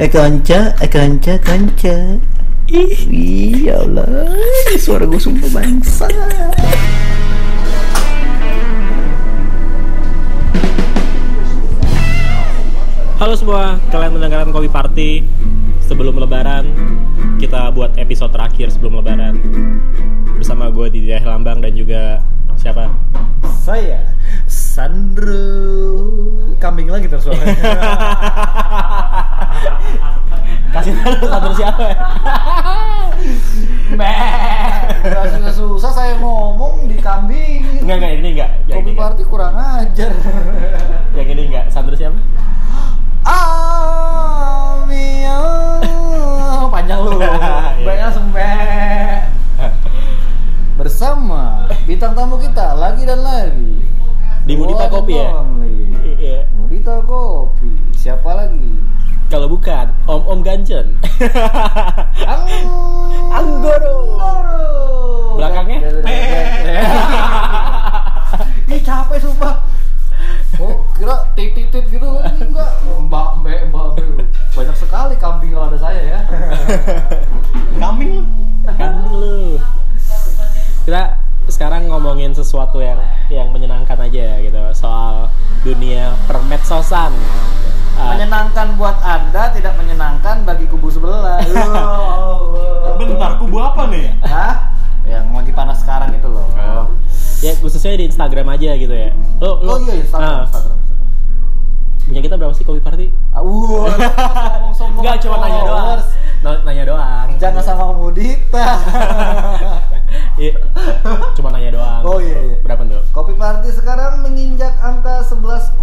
Eh kanca, eh kanca, kanca. Ih, ya Allah, suara gue sumpah bangsa. Halo semua, kalian mendengarkan Kopi Party sebelum lebaran kita buat episode terakhir sebelum lebaran bersama gue Didi Lambang dan juga siapa? Saya Sandro kambing lagi terus suaranya. Kasih tahu satu siapa? Gak susah-susah saya ngomong di kambing. Enggak enggak ini enggak. Yang Kopi party kurang ajar. Yang ini enggak. Sandro siapa? Amio panjang lu. Banyak be. Bersama bintang tamu kita lagi dan lagi. Di Mudita Kopi ya? Iya. Mudita Kopi. Siapa lagi? Kalau bukan Om Om Ganjen. Ang Anggoro. Anggoro. Belakangnya? Ih capek sumpah. Oh, kira titit-tit gitu ini enggak. Mbak Mbak Mbak Mbak. Banyak sekali kambing kalau ada saya ya. kambing? kan lu. Kita sekarang ngomongin sesuatu yang yang menyenangkan aja gitu soal dunia permedsosan. Ah, Menyenangkan buat Anda, tidak menyenangkan bagi kubu sebelah. Bentar, kubu apa nih? Hah? Yang lagi panas sekarang itu loh. Oh. ya khususnya di Instagram aja gitu ya. Lo, lo, Oh iya, Instagram, ah, Instagram. Punya kita berapa sih kopi party? Ah, sombong-sombong Enggak cuma nanya doang. nanya doang. Jangan sama Mudita. Iya. Cuma nanya doang. Oh, iya, iya. Berapa tuh? Kopi Party sekarang menginjak angka 11,7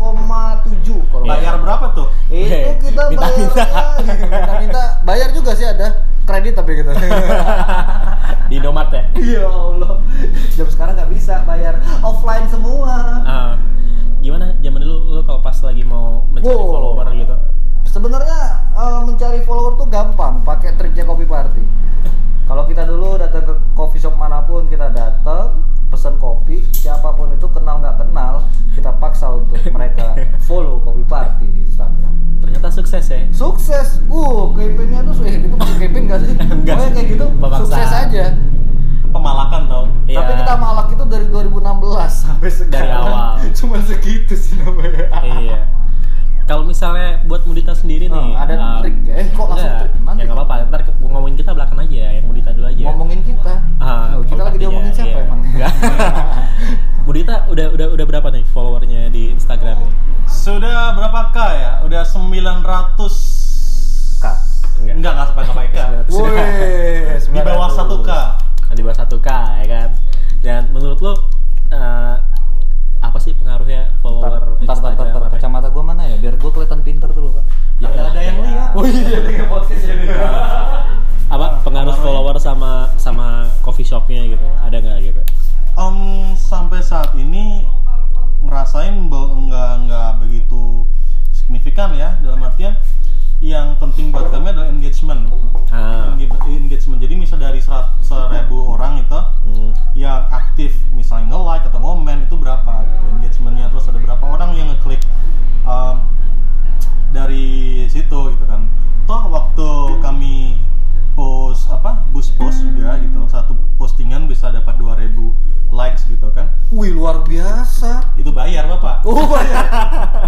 kalau Iya. Bayar berapa tuh? Itu Hei, kita bayar minta-minta. minta-minta bayar juga sih ada kredit tapi gitu. Di Indomaret ya? ya Allah. Jam sekarang nggak bisa bayar offline semua. Ah, gimana zaman dulu lo kalau pas lagi mau mencari Wow. follower gitu? Sebenarnya eh, mencari follower tuh gampang, pakai triknya Kopi Party. Kalau kita dulu datang ke coffee shop mana pun kita datang pesen kopi, siapa pun itu kenal nggak kenal, kita paksa untuk mereka follow Kopi Party di Instagram. Ternyata sukses ya. Sukses, uh, campaign-nya tuh, eh itu pakai campaign nggak sih? Enggak Pokoknya kayak gitu, Babangsaan. sukses aja. Pemalakan tau? Tapi kita malak itu dari 2016 sampai sekarang. Dari awal. Cuma segitu sih namanya. Iya. Misalnya buat Mudita sendiri nih, Oh, ada ah, trik ya? Eh, kok langsung enggak. trik? Nanti. Ya nggak apa-apa. Ntar ke- ngomongin kita belakang aja, yang Mudita dulu aja. Ngomongin kita. Ah, Oh, kita lagi diomongin siapa iya. emang? Enggak. Budita udah udah udah berapa nih followernya di Instagram nih? Sudah berapa K ya? Udah 900 Kak. Enggak. Enggak, enggak sampai sampai K Wih, Di bawah 1 K di bawah 1 k ya kan. Dan menurut lo eh, apa sih pengaruhnya follower Ntar, ntar, ntar, ntar, apa ya? kacamata gue mana ya? Biar gue kelihatan pinter dulu, Pak. Ya, Nggak ada yang lihat Oh iya, podcast jadi. apa pengaruh follower sama sama coffee shopnya gitu ada nggak gitu Om sampai saat ini ngerasain nggak nggak begitu signifikan ya dalam artian yang penting buat kami adalah engagement. Ah. Engage- engagement. Jadi misal dari seribu orang itu hmm. yang aktif misalnya nge-like atau ngomen itu berapa gitu engagementnya. Terus ada berapa orang yang ngeklik um, dari situ gitu kan. Toh waktu kami post apa boost post juga gitu satu postingan bisa dapat 2000 likes gitu kan. Wih, luar biasa. itu bayar bapak. Oh, banyak.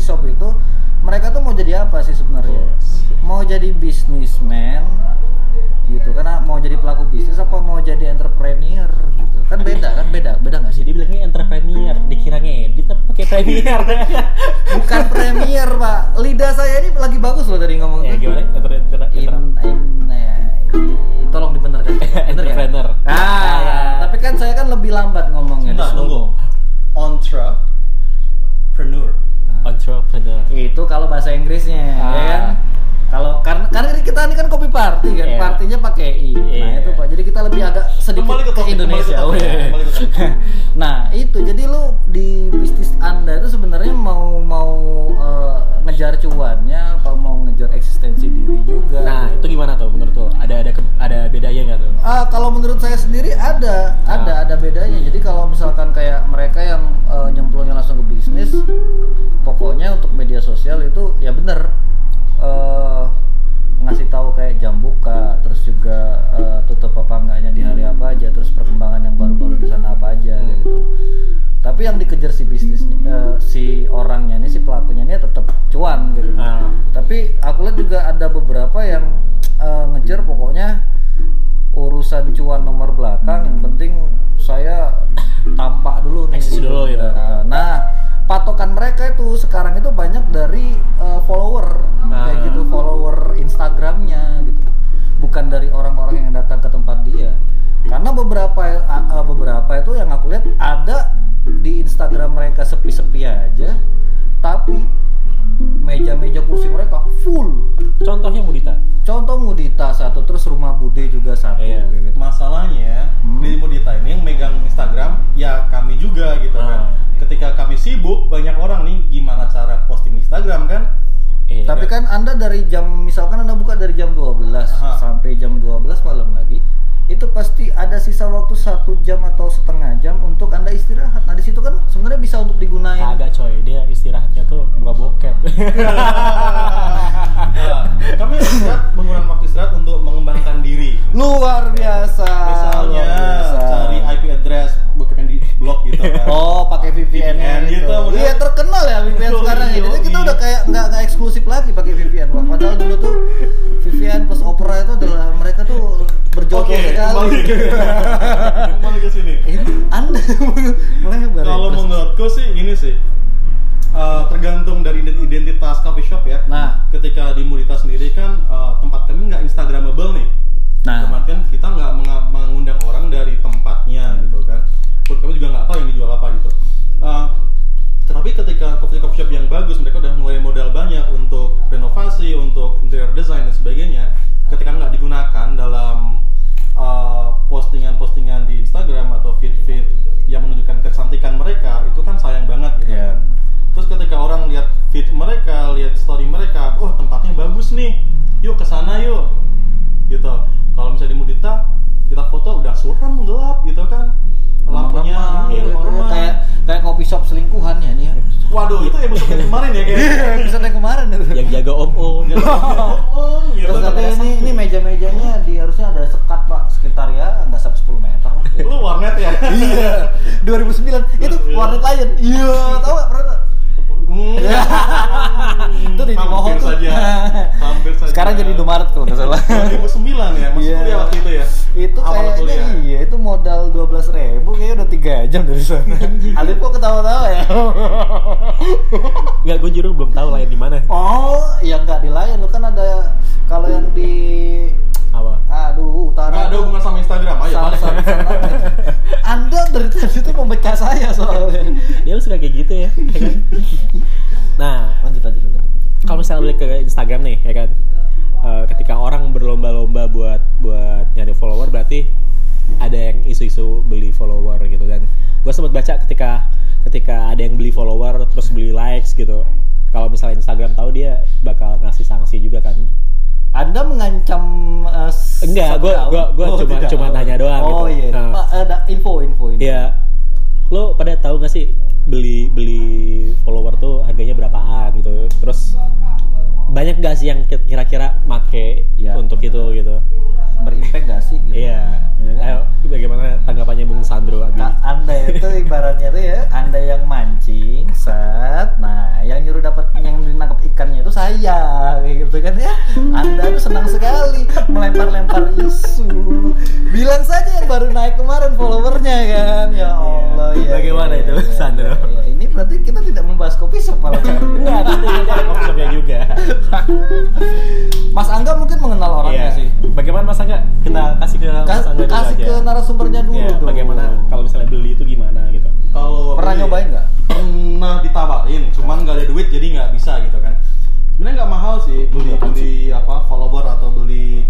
kopi shop itu mereka tuh mau jadi apa sih sebenarnya? Mau jadi bisnismen gitu karena mau jadi pelaku bisnis apa mau jadi entrepreneur gitu kan beda kan beda beda nggak sih Jadi bilangnya entrepreneur, dikiranya edit tapi pakai premier. bukan premier pak lidah saya ini lagi bagus loh tadi ngomong ya gimana? In, in, ya, i- tolong dibenarkan ya? Entrepreneur. ah, ya. tapi kan saya kan lebih lambat ngomongnya Bentar, tunggu. Entrepreneur. entrepreneur. itu kalau bahasa Inggrisnya Ah. ya kan kalau karena karena kita ini kan kopi party kan Iya. partinya pakai i nah Iya. itu pak jadi kita lebih agak sedikit Kembali ke topik, Indonesia kembali ke topik, Weh. kembali ke topik. nah itu jadi lu di bisnis anda itu sebenarnya mau mau eh, ngejar cuannya apa mau ngejar eksistensi diri juga Nah, itu gimana tuh menurut lo? Ada ada ada bedanya nggak tuh? Ah, kalau menurut saya sendiri ada, ada, Ah. ada bedanya. Jadi kalau misalkan kayak mereka yang eh, nyemplungnya langsung ke bisnis, pokoknya untuk media sosial itu ya bener eh, ngasih tahu kayak jam buka, terus juga eh, tutup apa enggaknya di hari apa aja, terus perkembangan yang baru-baru di sana apa aja kayak gitu. Tapi yang dikejar si bisnisnya, eh, si orangnya ini, si pelakunya ini tetap cuan gitu. Ah. Sekali. kembali ke kembali ke sini. Ini Anda melebar. ya, Kalau terus. menurutku sih ini sih eh, tergantung dari ident- identitas coffee shop ya. Nah. ketika di Mudita sendiri kan eh, tempat kami nggak Instagramable nih. Nah. Dalam artian kita nggak mengundang orang dari tempatnya gitu kan. Pun kami juga nggak tahu yang dijual apa gitu. Eh, tetapi ketika coffee coffee shop yang bagus mereka udah mulai modal banyak untuk renovasi, untuk interior design dan sebagainya. Ketika nggak digunakan dalam uh, postingan-postingan di Instagram atau feed-feed yang menunjukkan kecantikan mereka itu kan sayang banget gitu kan. Terus ketika orang lihat feed mereka, lihat story mereka, oh tempatnya bagus nih, yuk ke sana yuk, gitu. Kalau misalnya di Mudita, kita foto udah suram gelap gitu kan, lampunya remang-remang. kayak kayak kopi shop selingkuhan ya nih ya. Waduh itu episode yang kemarin ya. Iya, episode yang kemarin itu. yang jaga om-om. Oh, gitu. Terus tapi ini ini meja-mejanya di harusnya ada sekat pak sekitar ya nggak sampai 10 meter. Lu warnet ya? iya 2009 itu Iya. Warnet Lion iya tahu nggak pernah? Hmm. Itu di Hampir tuh. saja. Hampir saja. sekarang jadi Indomaret kalau nggak salah 2009 ya, masih Iya. kuliah waktu itu ya. itu Awal kayaknya kuliah. iya itu modal 12.000 ribu kayaknya udah tiga jam dari sana Alif kok ketawa-tawa ya Enggak, gue jujur belum tahu lain di mana. oh ya nggak di Lion lu kan ada kalau yang di Apa? aduh utara Nggak ada hubungan sama Instagram aja. Sam- balik. Anda dari tadi itu memecah saya soalnya. Dia lu suka kayak gitu ya. ya kan? Nah, Lanjut lanjut lanjut. kalau misalnya balik ke Instagram nih, ya kan, eh, ketika orang berlomba-lomba buat buat nyari follower, berarti ada yang isu-isu beli follower gitu dan gue sempat baca ketika ketika ada yang beli follower terus beli likes gitu. Kalau misalnya Instagram tahu dia bakal ngasih sanksi juga kan. Anda mengancam uh, Enggak, tahun? gua- gua cuma- cuma nanya doang Oh gitu. iya. Nah. Pak, ada info info ini. Ya, lo pada tahu gak sih beli beli follower tuh harganya berapaan gitu terus banyak gak sih yang ki- kira-kira make Iya, untuk itu gitu berimpact gak sih gitu? iya Iya kan? ayo bagaimana tanggapannya Bung Sandro Abi Nah, anda itu ibaratnya tuh ya, anda yang mancing, set, nah yang nyuruh dapat yang dinangkap ikannya itu saya, gitu kan ya. Anda tuh senang sekali melempar-lempar isu. Bilang saja yang baru naik kemarin followernya kan, ya Allah ya. Bagaimana ya, itu, ya, Sandro? Ya. Ini berarti kita tidak membahas kopi shop malam ini. enggak nanti nanti ada coffee shopnya juga Mas Angga mungkin mengenal orangnya Iya. sih. bagaimana Mas Angga kita kasih ke Mas Angga dulu kasih aja ke narasumbernya dulu Iya, dong. bagaimana kalau misalnya beli itu gimana gitu Kalau Pernah beli- nyobain nggak? Pernah ditawarin, cuman nggak ada duit jadi nggak bisa gitu kan. Sebenarnya nggak mahal sih beli beli apa follower atau beli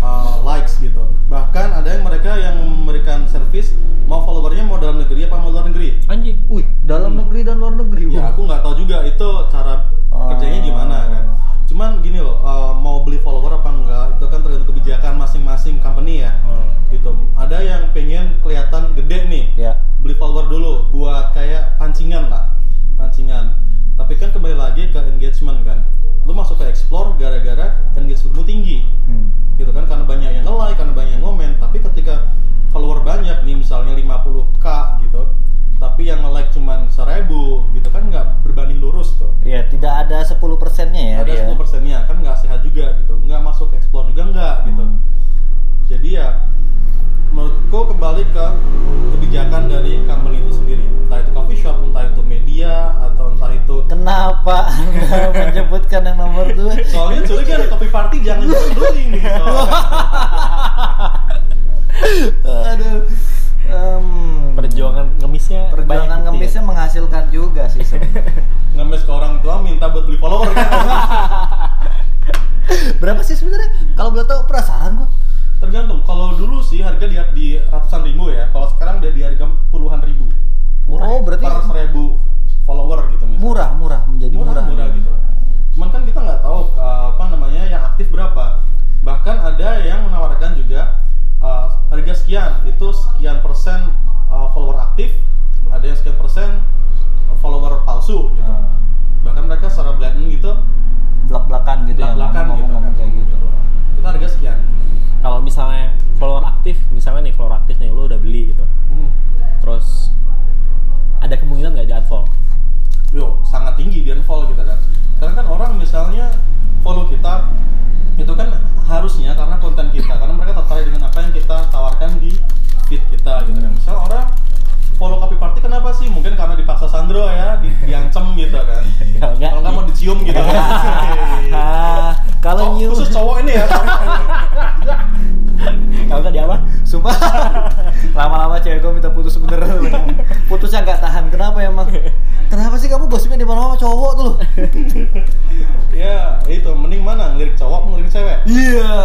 uh, likes gitu. Bahkan ada yang mereka yang memberikan servis mau followernya mau dalam negeri apa mau luar negeri. anjing Wih, dalam negeri dan luar negeri. Ya aku nggak tahu juga itu cara kerjanya gimana kan. Cuman gini loh, uh, mau beli follower apa enggak itu kan tergantung kebijakan masing-masing company ya. Oh. Gitu. Ada yang pengen kelihatan gede nih, Ya. beli follower dulu buat kayak pancingan lah pancingan. Tapi kan kembali lagi ke engagement kan. Lu masuk ke explore gara-gara engagementmu tinggi. Hmm. gitu kan karena banyak yang nge-like karena banyak yang ngomen. Tapi ketika follower banyak nih misalnya 50k gitu tapi yang nge-like cuman 1000 gitu kan nggak berbanding lurus tuh. Ya, tidak ada 10 persennya ya ada dia. 10 persennya kan nggak sehat juga gitu. Nggak masuk explore juga nggak gitu. Hmm. Jadi ya menurutku kembali ke kebijakan dari company itu sendiri entah itu coffee shop entah itu media atau entah itu Kenapa Anda menyebutkan yang nomor dua? soalnya curiga nih kopi party jangan jangan beli nih soalnya. Aduh. Em, perjuangan ngemisnya perjuangan banyak bukti ngemisnya menghasilkan juga sih sebenarnya. ngemes ke orang tua minta buat beli follower kan Berapa sih sebenarnya? Kalau boleh tahu penasaran gua. tergantung kalau dulu sih harga di, di ratusan ribu ya kalau sekarang udah di harga puluhan ribu Murah Oh, ya? berarti per seribu follower gitu misalnya murah, murah menjadi murah. murah, murah gitu. Cuman kan kita nggak tahu uh, apa namanya yang aktif berapa. Bahkan ada yang menawarkan juga uh, harga sekian itu sekian persen uh, follower aktif, ada yang sekian persen follower palsu gitu. Ah. Bahkan mereka secara blatant gitu, Belak-belakan gitu ya. belak-belakan gitu ngomong-ngomong kan. kayak gitu. Kita harga sekian. kalau misalnya follower aktif misalnya nih follower aktif nih lu udah beli gitu Hmm. terus ada kemungkinan nggak di unfollow Yo, sangat tinggi di unfollow kita kan. Karena kan orang misalnya follow kita itu kan harusnya karena konten kita, karena mereka tertarik dengan apa yang kita tawarkan di feed kita gitu kan. Misal orang follow Kopi Party kenapa sih? Mungkin karena dipaksa Sandro ya, di, diancem gitu kan. Kalau nggak, Kalau nggak mau dicium gitu kan. Ah, kalau Oh, nyium khusus cowok ini ya. kalau nggak di apa Sumpah Lama-lama cewek gue minta putus bener Putusnya nggak tahan Kenapa emang? Kenapa sih kamu gosipnya di mana-mana cowok tuh? ya, itu mending mana ngelirik cowok ngelirik cewek? Iya Oke,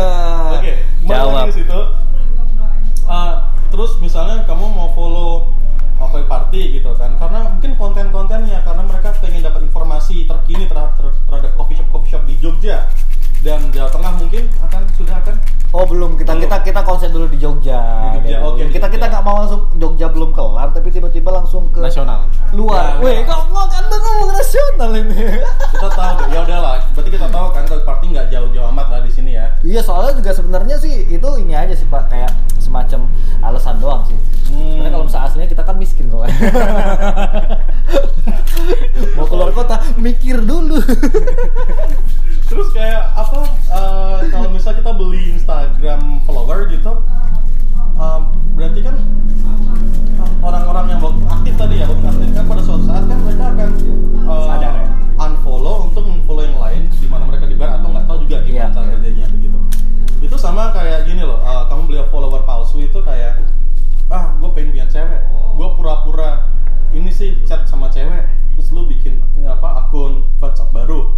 chat sama cewek, terus lu bikin eh, apa akun WhatsApp baru,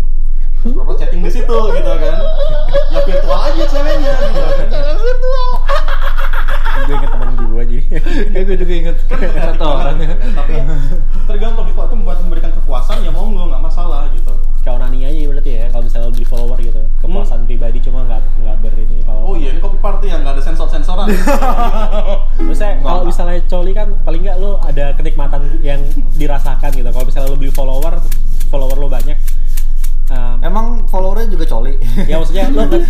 terus pura-pura chatting di situ gitu kan, ya virtual aja ceweknya gitu. gue inget temen gue jadi Kayak gue juga inget satu orang. Tapi tergantung itu itu membuat memberikan kepuasan ya monggo nggak masalah gitu. kayak onani aja ya berarti ya kalau misalnya lo beli follower gitu. Kepuasan pribadi cuma nggak nggak ber ini kalau Oh iya ini kopi party yang nggak ada sensor sensoran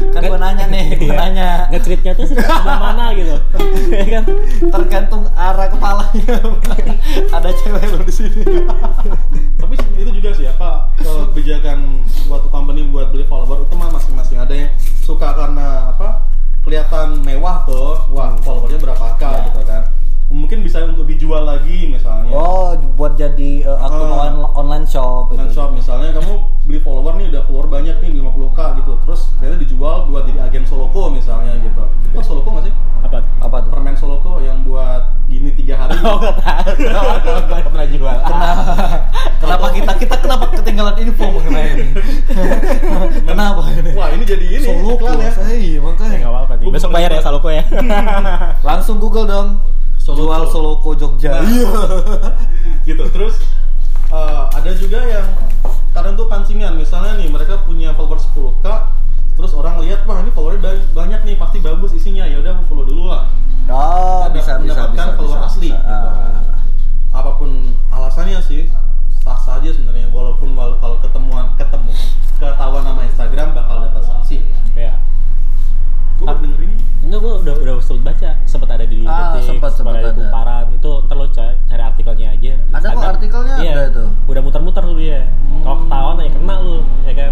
kan gua nanya nih, gua Iya. nanya. nge-treatnya tuh sebelah mana gitu. Ya kan? Tergantung arah kepalanya. Ada cewek lo di sini. tapi itu juga sih apa kebijakan suatu company buat beli follower itu mah masing-masing ada yang suka karena apa kelihatan mewah tuh wah followernya berapa k Ya. gitu kan mungkin bisa untuk dijual lagi misalnya Oh, buat jadi uh, akun on- online shop online itu. shop misalnya kamu beli follower nih udah follower banyak nih 50k Oh nggak tahu. Nggak pernah jual. Kenapa kita kita kenapa ketinggalan info mengenai ini? kenapa ini? wah ini jadi ini Solo iklan ya Iya, Ya makanya. nggak apa-apa. Besok bayar ya. Saloko ya. Langsung Google dong. Soloko. Jual Soloko Jogja. Nah. Iya. gitu terus eh, ada juga yang kadang tuh pancingan misalnya nih mereka punya follower 10k terus orang lihat wah ini followernya ba- banyak nih pasti bagus isinya ya udah follow dulu lah Oh, bisa bisa mendapatkan bisa. follower bisa, asli bisa. gitu. Ah. apa pun alasannya sih sah sah aja sebenarnya walaupun wal- kalau ketemuan ketemu ketahuan nama Instagram bakal dapat sanksi Ya. Gue Tapi- denger ini Enggak, gue udah udah sempet baca, sempet ada di Ah, Detik, sempet, sempet ada. Kumparan. Itu ntar lo cari, cari artikelnya aja. Ada kok artikelnya iya, ada tuh. Udah muter-muter lu dia. Kalau ketahuan ya kena lu, ya kan.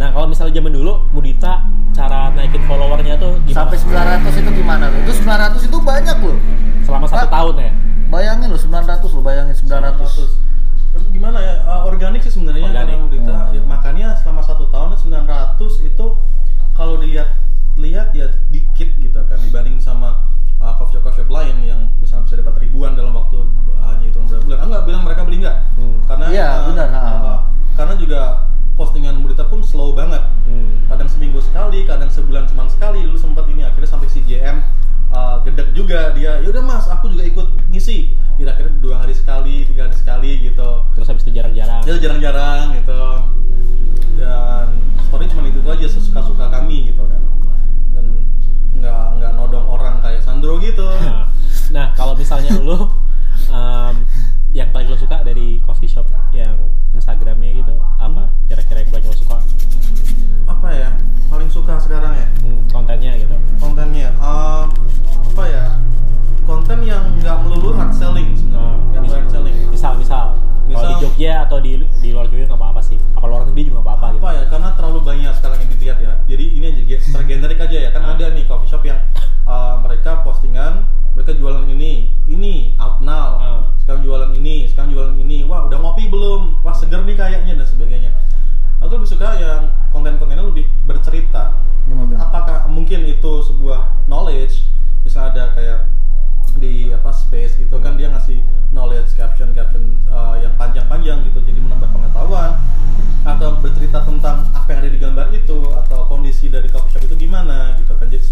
Nah kalau misalnya zaman dulu Mudita cara naikin followernya tuh gimana? Sampai 900 itu gimana tuh? Itu 900 itu banyak loh. selama satu tahun ya. Bayangin loh 900 loh, bayangin 900. gimana ya uh, organik sih sebenarnya karena Udita Hmm. Ya, makanya selama satu tahun 900 itu kalau dilihat lihat ya dikit gitu kan dibanding sama uh, coffee shop coffee shop lain yang misalnya bisa dapat ribuan dalam waktu hanya hitung berapa bulan. Ah nggak bilang mereka beli nggak? Hmm. Karena Iya, uh, benar, ha. uh, karena juga postingan Mudita pun slow banget. Hmm. Kadang seminggu sekali, kadang sebulan cuman sekali. Dulu sempat ini akhirnya sampai si JM uh, gedek juga dia. Ya udah Mas, aku juga ikut ngisi. Ya akhirnya dua hari sekali, tiga hari sekali gitu Terus habis itu jarang-jarang. ya jarang-jarang gitu dan story cuma itu, aja sesuka-suka kami gitu kan kayak Sandro gitu. Nah, nah kalau misalnya lu um, yang paling lo suka dari coffee shop yang Instagramnya gitu apa kira-kira yang paling lo suka? Apa ya paling suka sekarang ya? Hmm, kontennya gitu. Kontennya Um, apa ya konten yang nggak melulu hard selling sebenarnya nggak melulu hard selling. misal misal kalau Misal- di Jogja atau di di luar Jogja nggak apa-apa sih apa luar negeri juga nggak apa-apa gitu. apa ya karena terlalu banyak sekarang yang dilihat ya. Jadi ini aja ge- secara generik aja ya. Kan Ah. ada nih coffee shop yang uh, mereka postingan mereka jualan ini ini out now. Ah. sekarang jualan ini sekarang jualan ini. Wah udah ngopi belum? Wah seger nih kayaknya dan sebagainya. Aku lebih suka yang konten-kontennya lebih bercerita. Hmm. apakah mungkin itu sebuah knowledge? Misalnya ada kayak di apa space gitu kan dia ngasih knowledge caption caption uh, yang panjang-panjang gitu. Jadi menambah pengetahuan atau bercerita tentang apa yang ada di gambar itu atau kondisi dari coffee shop itu gimana gitu kan. Jadi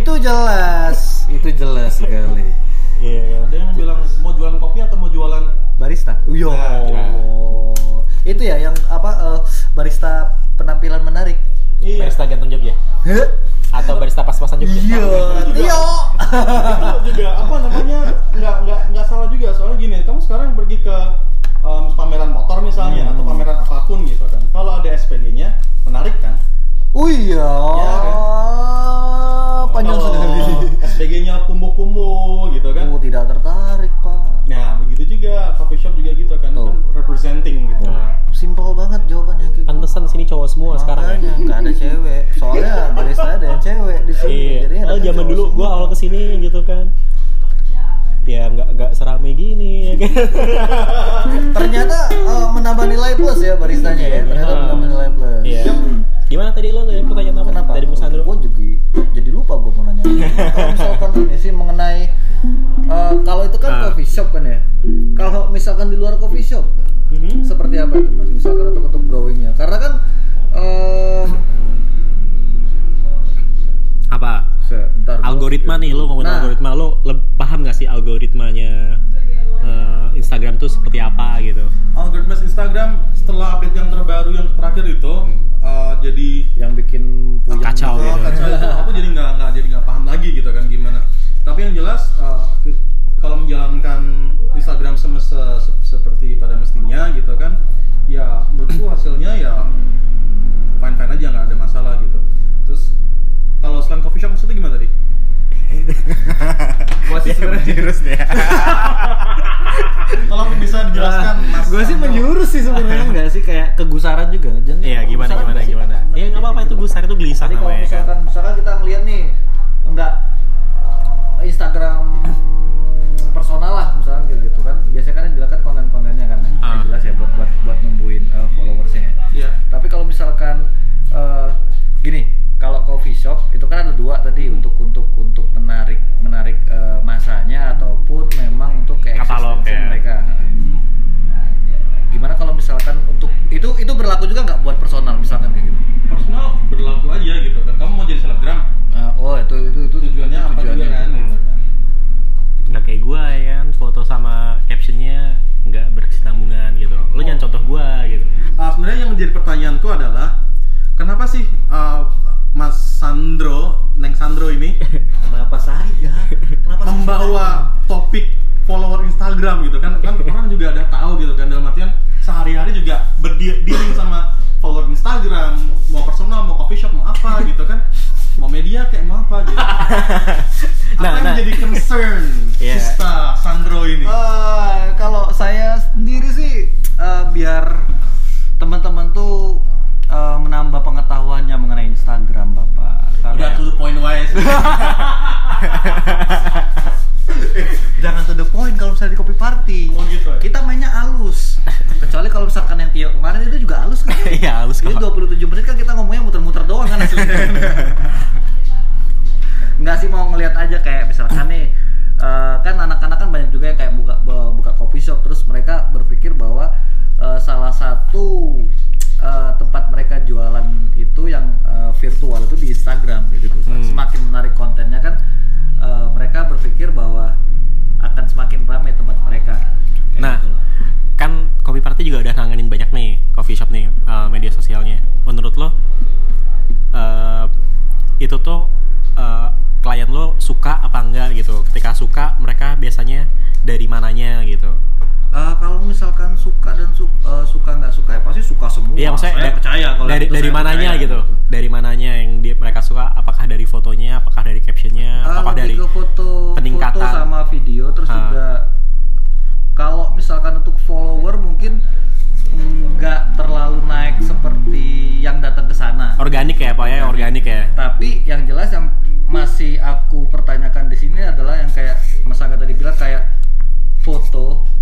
Itu jelas, itu jelas sekali. iya ada yang bilang mau jualan kopi atau mau jualan Barista. Yo. Nah, Itu ya yang apa eh, barista penampilan menarik. iya. Barista ganteng Jogja. Atau barista pas-pasan Jogja. Iya, Tio. itu juga. Apa namanya Iya. Jadi Oh, zaman dulu gua awal ke sini gitu kan. ya nggak nggak serame gini ya kan Ternyata eh, menambah nilai plus ya baristanya ya. Ternyata Ah. menambah nilai plus. Iya. Gimana tadi lo tadi pertanyaan apa? Kenapa? Dari Mas Andro. Gue juga jadi lupa gue mau nanya. kalau misalkan ini sih mengenai eh, kalau itu kan Ah. coffee shop kan ya. Kalau misalkan di luar coffee shop Mhm. seperti apa itu mas? Misalkan untuk untuk brewingnya. Karena kan eh Apa? sebentar. gua Algoritma nih lo ngomongin Nah. algoritma lo leb- paham gak sih algoritmanya eh, Instagram tuh seperti apa gitu? algoritma Instagram setelah update yang terbaru yang terakhir itu uh, jadi yang bikin puyeng Kacau gitu. oh, gitu. kacau itu aku jadi nggak nggak jadi nggak paham lagi gitu kan gimana tapi yang jelas uh, kalau menjalankan Instagram sem- se- se- seperti pada mestinya gitu kan ya menurutku hasilnya ya fine fine aja nggak ada masalah gitu terus kalau selain coffee shop maksudnya gimana tadi? Gua sih sebenarnya jurus ya. Tolong bisa dijelaskan Mas. gue sih menjurus sih sebenarnya enggak sih kayak kegusaran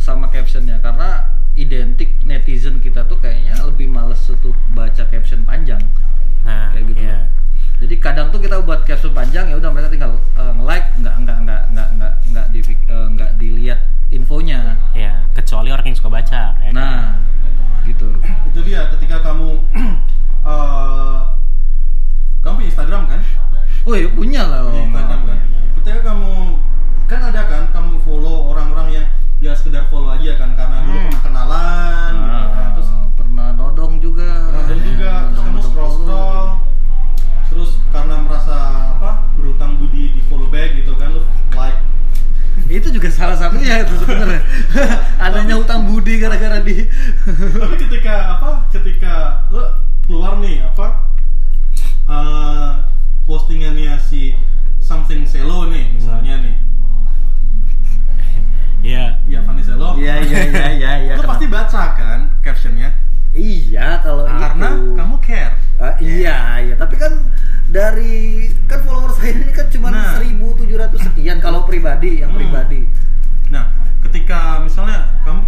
sama captionnya karena identik netizen kita tuh kayaknya lebih males untuk baca caption panjang. Nah, kayak gitu. iya. Jadi kadang tuh kita buat caption panjang ya udah mereka tinggal eh, nge-like nggak nggak nggak nggak nggak nggak di eh, nggak dilihat infonya. Ya, kecuali orang yang suka baca. Ya kan? Nah, gitu. itu dia ketika kamu eh, kamu punya Instagram kan? Oh ya punya lah. Punya. Instagram kan? Ketika kamu kan ada kan kamu follow orang-orang ya sekedar follow aja kan karena dulu Hmm. pernah kenalan gitu kan. Ah, Terus pernah nodong juga. dan juga terus kamu scroll scroll terus karena merasa apa berutang budi di follow back gitu kan lu like itu juga salah satunya itu sebenarnya adanya hutang budi gara-gara di tapi ketika apa ketika lu keluar nih apa eh, postingannya si something selo nih misalnya nih Iya. ya Fanny Selo iya iya iya iya iya kenapa? pasti baca kan captionnya iya kalau karena itu kamu care Ah, iya iya tapi kan dari kan follower saya ini kan cuma Nah. 1700 sekian kalau pribadi yang Hmm. pribadi Nah, ketika misalnya kamu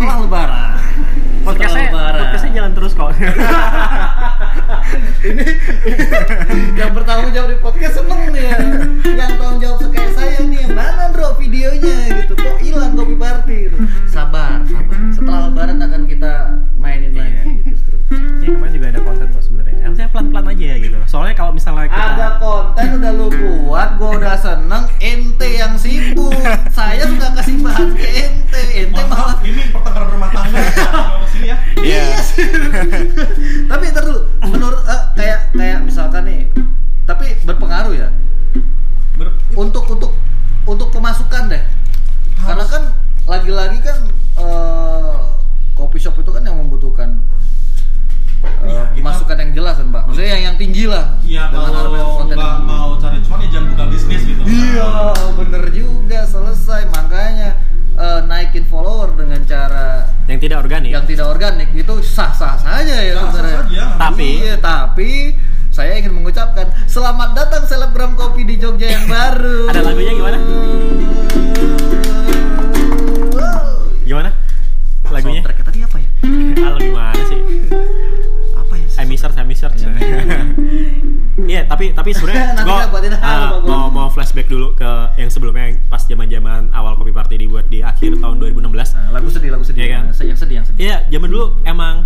setelah lebaran. Podcastnya, Setelah lebaran. podcastnya jalan terus kok. ini yang bertanggung jawab di podcast seneng nih ya yang tanggung jawab kayak saya nih yang mana bro videonya gitu kok hilang kopi party gitu sabar sabar setelah lebaran akan kita Soalnya kalau misalnya kita ada konten udah lu buat gua udah seneng ente yang sibuk. Saya sudah kasih bahan ke ente. Ente malah ini pertengkaran rumah tangga ya sini ya. Iya. sih. tapi ntar dulu menurut eh, kayak kayak misalkan nih tapi berpengaruh ya? Ber- untuk untuk untuk pemasukan deh. Karena kan lagi-lagi kan eh, kopi shop itu kan yang membutuhkan eh, Iya, kita- pemasukan yang jelas kan mbak maksudnya yang, yang tinggi lah ya dengan harga kalau konten nggak yang- mau cari cuan ya jangan buka bisnis gitu iya bener juga selesai makanya eh, naikin follower dengan cara yang tidak organik. yang tidak organik itu sah-sah saja ya Sah-sah sebenarnya. saja, Tapi- Iya, tapi saya ingin mengucapkan selamat datang selebgram kopi di Jogja yang baru. Ada lagunya gimana? Tapi tapi sebenarnya gua uh, mau mau flashback dulu ke yang sebelumnya yang pas zaman-zaman awal Kopi Party dibuat di akhir tahun 2016. Nah, lagu sedih, lagu sedih. Iya kan? Yang sedih, yang sedih. Iya, zaman dulu emang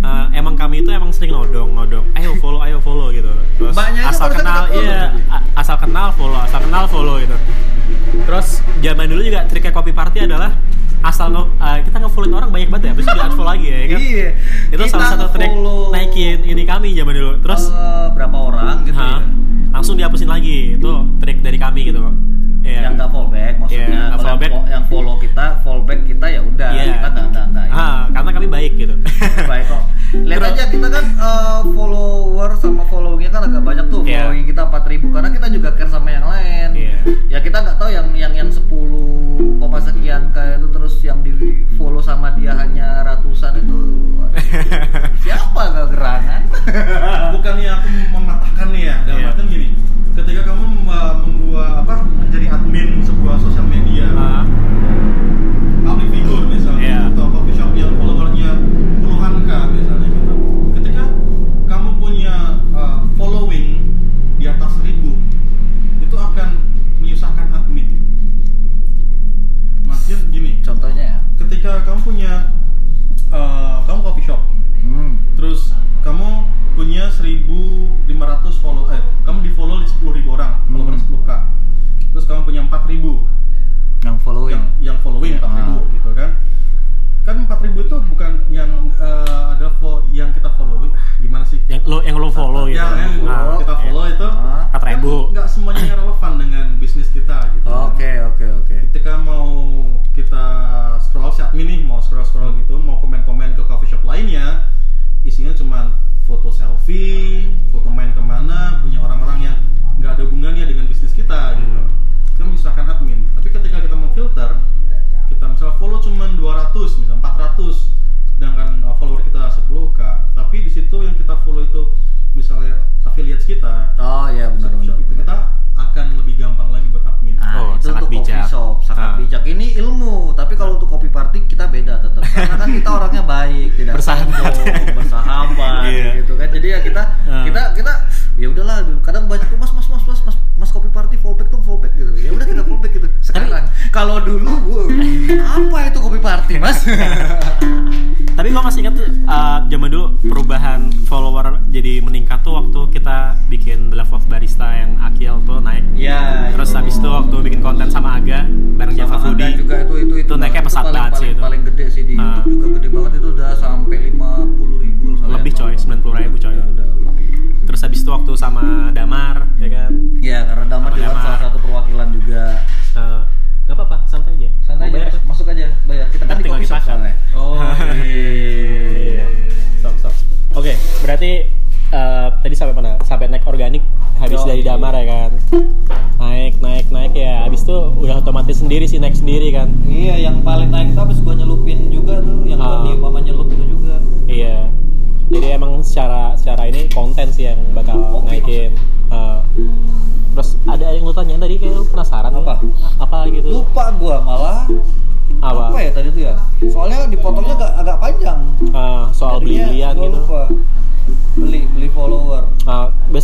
uh, emang kami itu emang sering nodong nodong ayo follow ayo follow gitu terus Mbaknya aja asal kenal iya a- asal kenal follow asal kenal follow gitu terus zaman dulu juga triknya kopi party adalah asal nge, uh, kita nge-followin orang banyak banget ya habis itu di unfollow lagi ya kan? Iya. itu Kita salah satu trik nge-follow, naikin ini kami zaman dulu. Terus? Eh, berapa orang gitu ha, ya? langsung dihapusin lagi itu trik dari kami gitu Iya. Yang nggak fallback maksudnya. Nggak Kalau yang fallback. yang follow kita, fallback kita ya udah. Iya. Kita nggak nggak nggak. ini. Ah, karena kami baik gitu Baik kok. Lihat Terus- aja kita kan eh, follower sama followingnya kan agak banyak tuh. Iya. Following kita 4000 karena kita juga care sama yang lain. Iya. Ya kita nggak tahu yang yang yang 10 koma sekian kayak itu terus yang di follow sama dia hanya ratusan itu. Siapa gak gerangan? bukannya aku mematahkan nih ya dalam Iya. artian gini ketika kamu mem- membuat apa menjadi admin sebuah sosial media. Ah,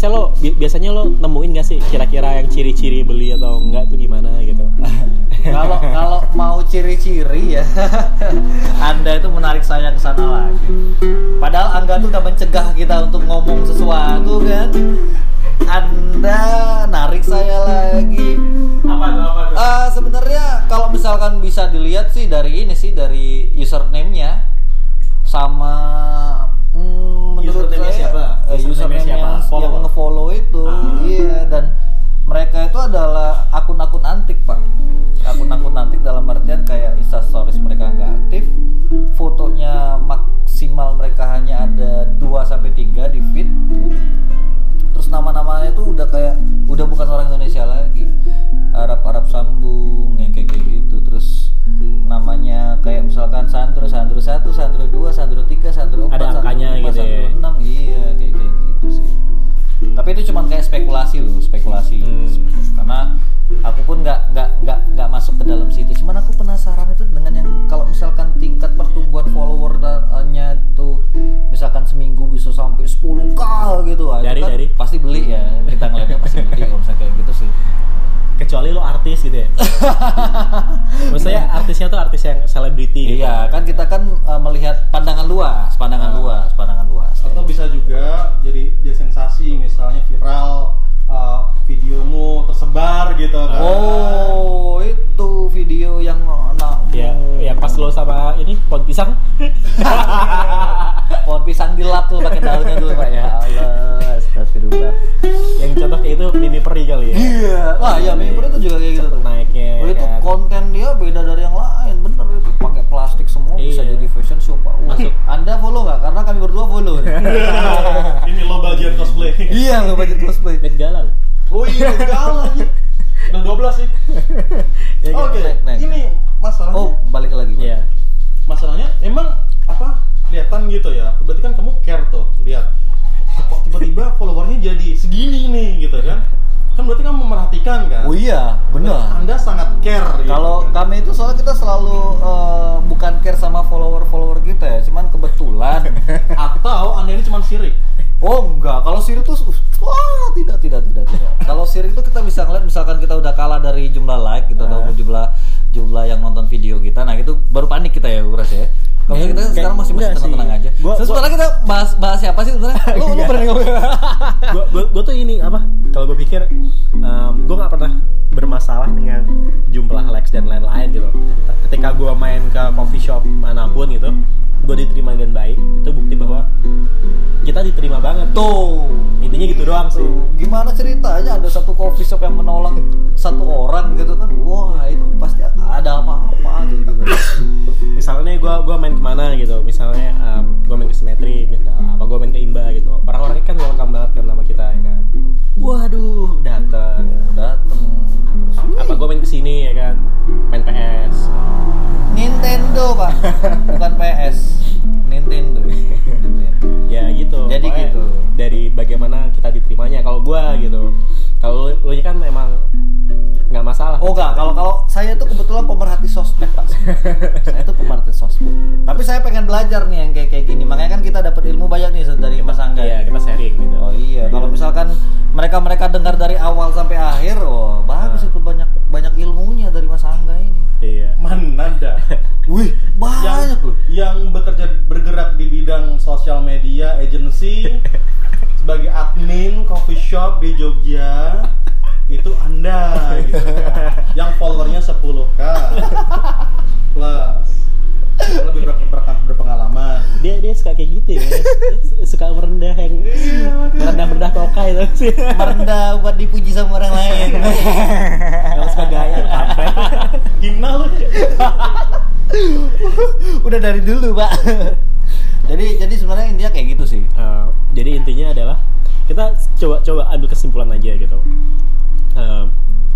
biasanya lo bi- biasanya lo nemuin gak sih kira-kira yang ciri-ciri beli atau enggak tuh gimana gitu? kalau kalau mau ciri-ciri ya Anda itu menarik saya ke sana lagi padahal Angga tuh udah mencegah kita untuk ngomong sesuatu kan Anda narik saya lagi apa tuh apa tuh? Eh, sebenarnya kalau misalkan bisa dilihat sih dari ini sih dari username-nya sama hmm, menurut saya siapa? eh, Username-nya username siapa? yang, Follower? yang nge-follow itu Ah. iya dan mereka itu adalah akun-akun antik pak akun-akun antik dalam artian kayak instastories mereka nggak aktif fotonya maksimal mereka hanya ada 2 sampai 3 di feed. Terus nama-namanya tuh udah kayak udah bukan orang Indonesia lagi. Arab Arab sambung yang kayak kayak gitu. Terus namanya kayak misalkan Sandro Sandro 1 Sandro 2 Sandro 3 Sandro 4 Ada Sandro 5 gitu Sandro ya? 6 iya kayak kayak gitu sih tapi itu cuman kayak spekulasi loh spekulasi. Hmm. karena aku pun nggak nggak nggak nggak masuk ke dalam situ. Cuman aku penasaran itu dengan yang kalau misalkan tingkat pertumbuhan followernya tuh misalkan seminggu bisa sampai 10k gitu. Ah, itu Dari- kan dari? pasti beli ya. Kita ngeliatnya pasti beli kalau misalnya kayak gitu sih Kecuali lo artis gitu ya. Maksudnya artisnya tuh artis yang selebriti gitu. iya kan kita kan eh, melihat pandangan luas pandangan Ah. luas pandangan luas atau bisa juga jadi jadi sensasi misalnya viral uh, videomu tersebar gitu kan. Oh itu video yang nah, Ya, ya pas lo sama ini pohon pisang. pohon pisang dilap tuh pakai daunnya dulu pak. Ya Allah astagfirullah yang contoh kayak itu mini peri kali ya. iya. Wah ya member itu juga kayak gitu tuh. Naiknya Oh, itu kan. konten dia beda dari yang lain bener. itu pakai plastik semua bisa Iya. jadi fashion show pak. Wah, Masuk. anda follow nggak? Karena kami berdua follow. Ini lo budget cosplay. Iya lo budget cosplay. Met Gala oh iya galau aja udah 12 sih. Ya, oke naik, naik. ini masalahnya oh balik lagi. Iya. masalahnya emang apa? Kelihatan gitu ya. Berarti kan kamu care tuh lihat. Kok tiba-tiba followernya jadi segini nih gitu kan kan berarti kamu memerhatikan kan oh iya benar anda sangat care gitu Kalau kan? kami itu soalnya kita selalu eh, bukan care sama follower-follower kita ya, cuman kebetulan. atau anda ini cuma sirik oh enggak, kalau sirik tuh wah tidak tidak tidak tidak. Kalau sirik itu kita bisa ngeliat misalkan kita udah kalah dari jumlah like gitu atau Ah. jumlah jumlah yang nonton video kita, nah itu baru panik kita ya Uras ya. Kalau Eh, kita kayak- sekarang masih masih tenang-tenang aja. Gua- gua- sebenarnya kita bahas bahas siapa sih sebenarnya? Lu lu pernah ngomong? gua, gua, gua tuh ini apa kalau gue pikir em, gue nggak pernah bermasalah dengan jumlah likes dan lain-lain gitu ketika gue main ke coffee shop mana pun gitu gue diterima dengan baik itu bukti bahwa kita diterima banget Tuh. intinya gitu doang sih Tuh, gimana ceritanya ada satu coffee shop yang menolak satu orang gitu kan wah itu pasti ada apa-apa gitu, gitu. misalnya gue gua main ke mana gitu. Misalnya gue main ke Simetri misal apa gue main ke Imba gitu. Orang-orangnya kan welcome banget kan sama kita ya kan. Waduh dateng dateng. Apa gue main ke sini ya kan. Main PS Nintendo pak. Bukan PS Nintendo Nintendo. ya gitu. Jadi Pokoknya gitu. dari bagaimana kita diterimanya. Kalau gue gitu. Kalau lu, lu kan emang nggak masalah. Oh enggak kalau kalau saya tuh kebetulan pemerhati sosmed pak. Saya tuh pemerhati sosmed. Tapi saya pengen belajar nih yang kayak kayak gini. Makanya kan kita dapat ilmu banyak nih dari Mas Angga. Iya, kita sharing gitu. Oh iya, kalau misalkan mereka-mereka dengar dari awal sampai akhir, oh bagus Nah. itu banyak banyak ilmunya dari Mas Angga ini. iya. Mana anda Wih, banyak sosial media agency sebagai admin coffee shop di Jogja. Itu anda gitu yang followernya 10k plus. Lebih ber- ber- berpengalaman. Dia dia suka kayak gitu ya. Dia suka merendah yang merendah merendah tokai itu. Sih merendah buat dipuji sama orang lain. Yang suka gaya kampret hina lu. Udah dari dulu pak jadi jadi sebenarnya intinya kayak gitu sih. Uh, jadi intinya adalah kita coba coba ambil kesimpulan aja gitu. Uh,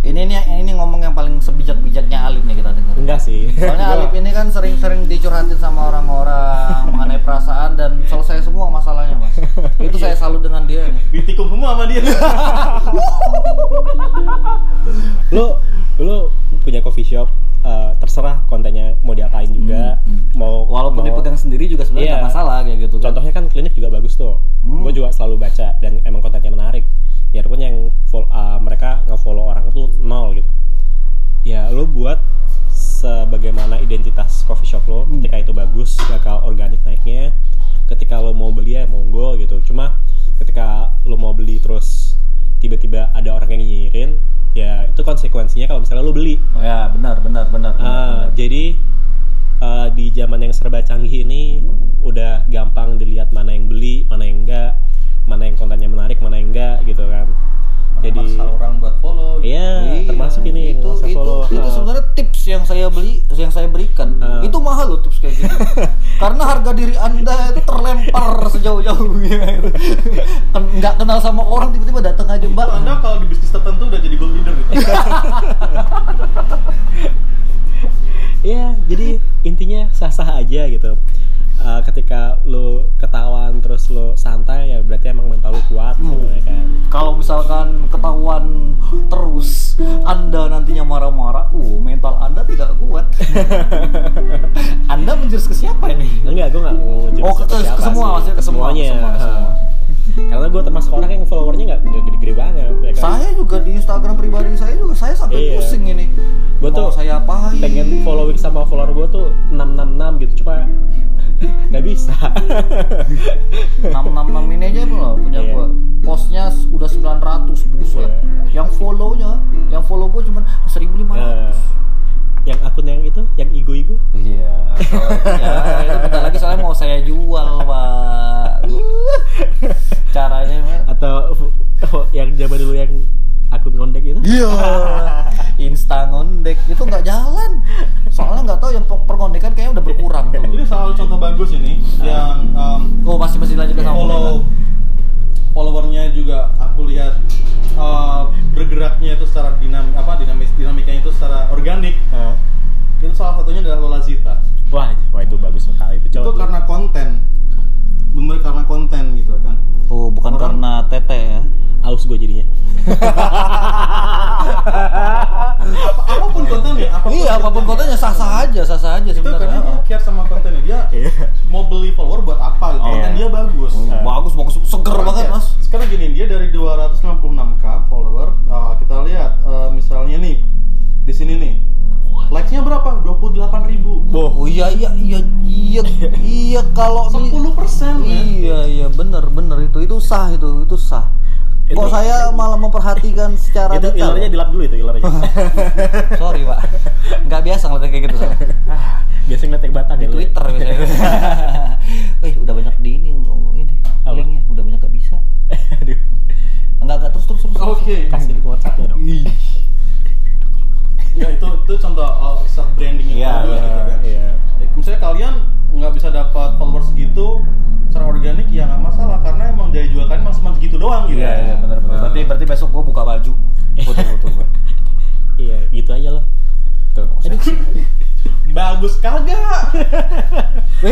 ini ini ini ngomong yang paling sebijak-bijaknya Alif nih kita dengar. Enggak sih. Soalnya Alif ini kan sering-sering dicurhatin sama orang-orang mengenai perasaan dan selesai semua masalahnya mas. Itu saya salut dengan dia nih ditikung semua sama dia. Lu lu punya coffee shop uh, terserah kontennya mau diapain juga mau walaupun mau- dipegang sendiri juga sebenarnya nggak masalah kayak gitu kan. Contohnya kan klinik juga bagus tuh. Hmm. gue juga selalu baca dan emang kontennya menarik. Biarpun yang fol- uh, mereka nge-follow orang nol gitu ya lo buat sebagaimana identitas coffee shop lo Hmm. ketika itu bagus bakal organik naiknya ketika lo mau beli ya monggo gitu cuma ketika lo mau beli terus tiba-tiba ada orang yang nyinyirin ya itu konsekuensinya kalau misalnya lo beli ya benar benar benar, benar, Ah, benar. jadi uh, di zaman yang serba canggih ini udah gampang dilihat mana yang beli, mana yang enggak, mana yang kontennya menarik, mana yang enggak gitu kan. Jadi orang buat follow gitu. iya, Iya, termasuk ini itu itu, follow. itu sebenarnya tips yang saya beli yang saya berikan Ah. itu mahal loh tips kayak gitu karena harga diri anda itu terlempar sejauh-jauhnya gitu. Nggak kenal sama orang tiba-tiba datang aja mbak anda kalau di bisnis tertentu udah jadi gold leader gitu Iya, jadi intinya sah-sah aja gitu. Uh, ketika lo ketahuan terus lo santai ya berarti emang mental lo kuat gitu Hmm. ya kan. kalau misalkan ketahuan terus anda nantinya marah-marah uh mental anda tidak kuat anda menjurus ke siapa ini Enggak, gue nggak mau Oh, ke- ke siapa semua, sih. maksudnya ke semua, semuanya. ke semua, ke semua. Karena gue termasuk orang yang followernya nggak gede-gede banget. Ya kan? saya juga di Instagram pribadi saya juga saya sampai Iya. pusing ini Mau tuh saya apain pengen following sama follower gue tuh 666 gitu cuma nggak bisa 666 ini aja belum punya Iya. gua postnya udah 900 buset Iya. yang follownya yang follow gua cuma 1500 Nah, yang akun yang itu yang igo-igo iya ya yang zaman dulu yang akun ngondek itu? Iya. Insta ngondek itu nggak jalan. Soalnya nggak tahu yang per- pergondekan kayaknya udah berkurang tuh. Ini salah satu contoh bagus ini yang um, oh masih masih lanjut ke sama follow followernya juga aku lihat uh, bergeraknya itu secara saya malah memperhatikan secara itu detail. ilernya dilap dulu itu ilernya sorry pak. Nggak biasa ngeliat kayak gitu saya biasanya ngeliat yang batang di. Twitter biasanya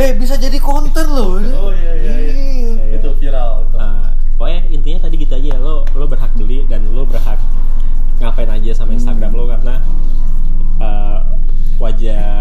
eh bisa jadi konten loh Oh iya iya. iya. Iya. Itu viral itu. Uh, pokoknya intinya tadi gitu aja lo lo berhak beli dan lo berhak ngapain aja sama Instagram lo karena uh, wajah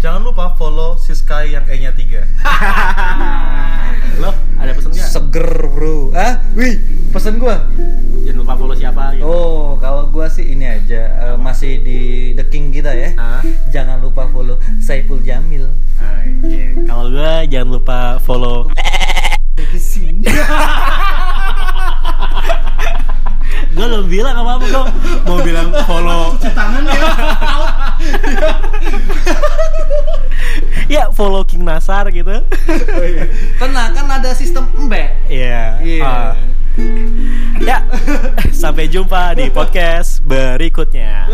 Jangan lupa follow Siskai yang E-nya 3. lo ada pesen nggak Seger, Bro. Ah, wih, pesen gua. jangan lupa follow siapa gitu Oh, kalau gua sih ini aja eh, masih di The King kita ya. Hah? Jangan lupa follow Saiful Jamil. Oke. kalau gue jangan lupa follow gue belum bilang apa apa gue mau bilang follow Tangan ya. ya follow King Nasar gitu. Oh, iya. Tenang kan ada sistem embek. Iya. iya. Ah. Ya, sampai jumpa di podcast berikutnya.